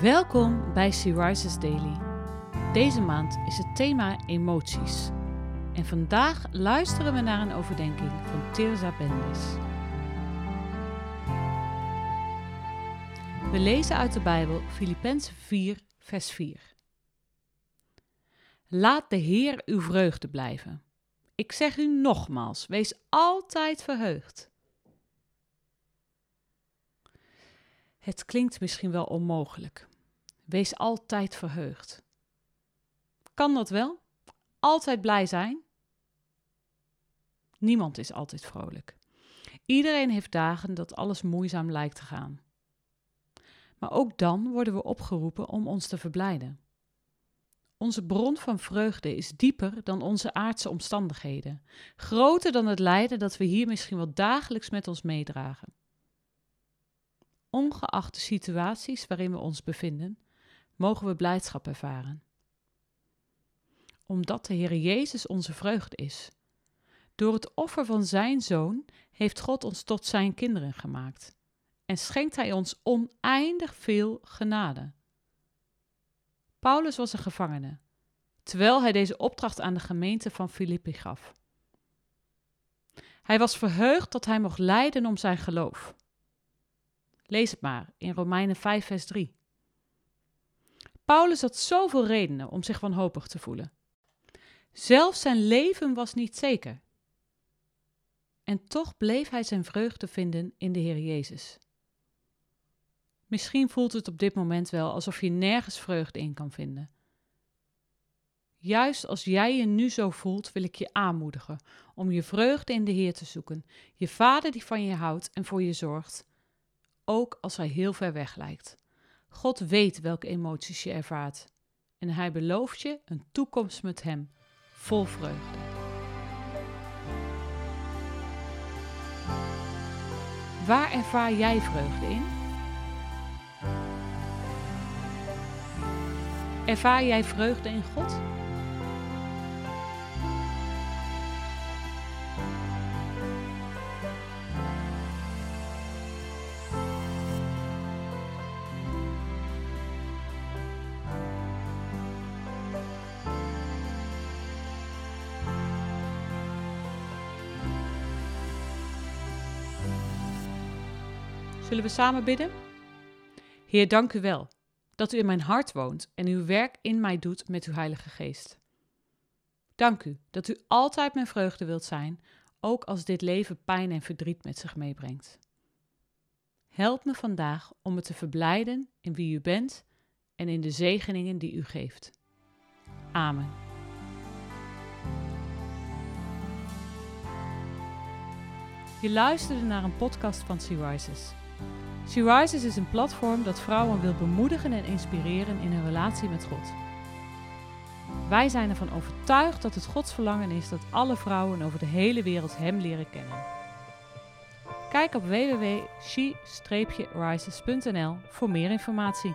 Welkom bij Sea Rises Daily. Deze maand is het thema emoties. En vandaag luisteren we naar een overdenking van Tirza Bendis. We lezen uit de Bijbel Filippenzen 4, vers 4. Laat de Heer uw vreugde blijven. Ik zeg u nogmaals, wees altijd verheugd. Het klinkt misschien wel onmogelijk. Wees altijd verheugd. Kan dat wel? Altijd blij zijn? Niemand is altijd vrolijk. Iedereen heeft dagen dat alles moeizaam lijkt te gaan. Maar ook dan worden we opgeroepen om ons te verblijden. Onze bron van vreugde is dieper dan onze aardse omstandigheden, groter dan het lijden dat we hier misschien wel dagelijks met ons meedragen. Ongeacht de situaties waarin we ons bevinden, mogen we blijdschap ervaren. Omdat de Heer Jezus onze vreugde is. Door het offer van Zijn Zoon heeft God ons tot Zijn kinderen gemaakt en schenkt Hij ons oneindig veel genade. Paulus was een gevangene, terwijl hij deze opdracht aan de gemeente van Filippi gaf. Hij was verheugd dat hij mocht lijden om zijn geloof. Lees het maar in Romeinen 5, vers 3. Paulus had zoveel redenen om zich wanhopig te voelen. Zelfs zijn leven was niet zeker. En toch bleef hij zijn vreugde vinden in de Heer Jezus. Misschien voelt het op dit moment wel alsof je nergens vreugde in kan vinden. Juist als jij je nu zo voelt, wil ik je aanmoedigen om je vreugde in de Heer te zoeken, je Vader die van je houdt en voor je zorgt, ook als hij heel ver weg lijkt. God weet welke emoties je ervaart en hij belooft je een toekomst met hem, vol vreugde. Waar ervaar jij vreugde in? Ervaar jij vreugde in God? Zullen we samen bidden? Heer, dank u wel dat u in mijn hart woont en uw werk in mij doet met uw Heilige Geest. Dank u dat u altijd mijn vreugde wilt zijn, ook als dit leven pijn en verdriet met zich meebrengt. Help me vandaag om me te verblijden in wie u bent en in de zegeningen die u geeft. Amen. Je luisterde naar een podcast van Sea Rises. She Rises is een platform dat vrouwen wil bemoedigen en inspireren in hun relatie met God. Wij zijn ervan overtuigd dat het Gods verlangen is dat alle vrouwen over de hele wereld Hem leren kennen. Kijk op www.she-rises.nl voor meer informatie.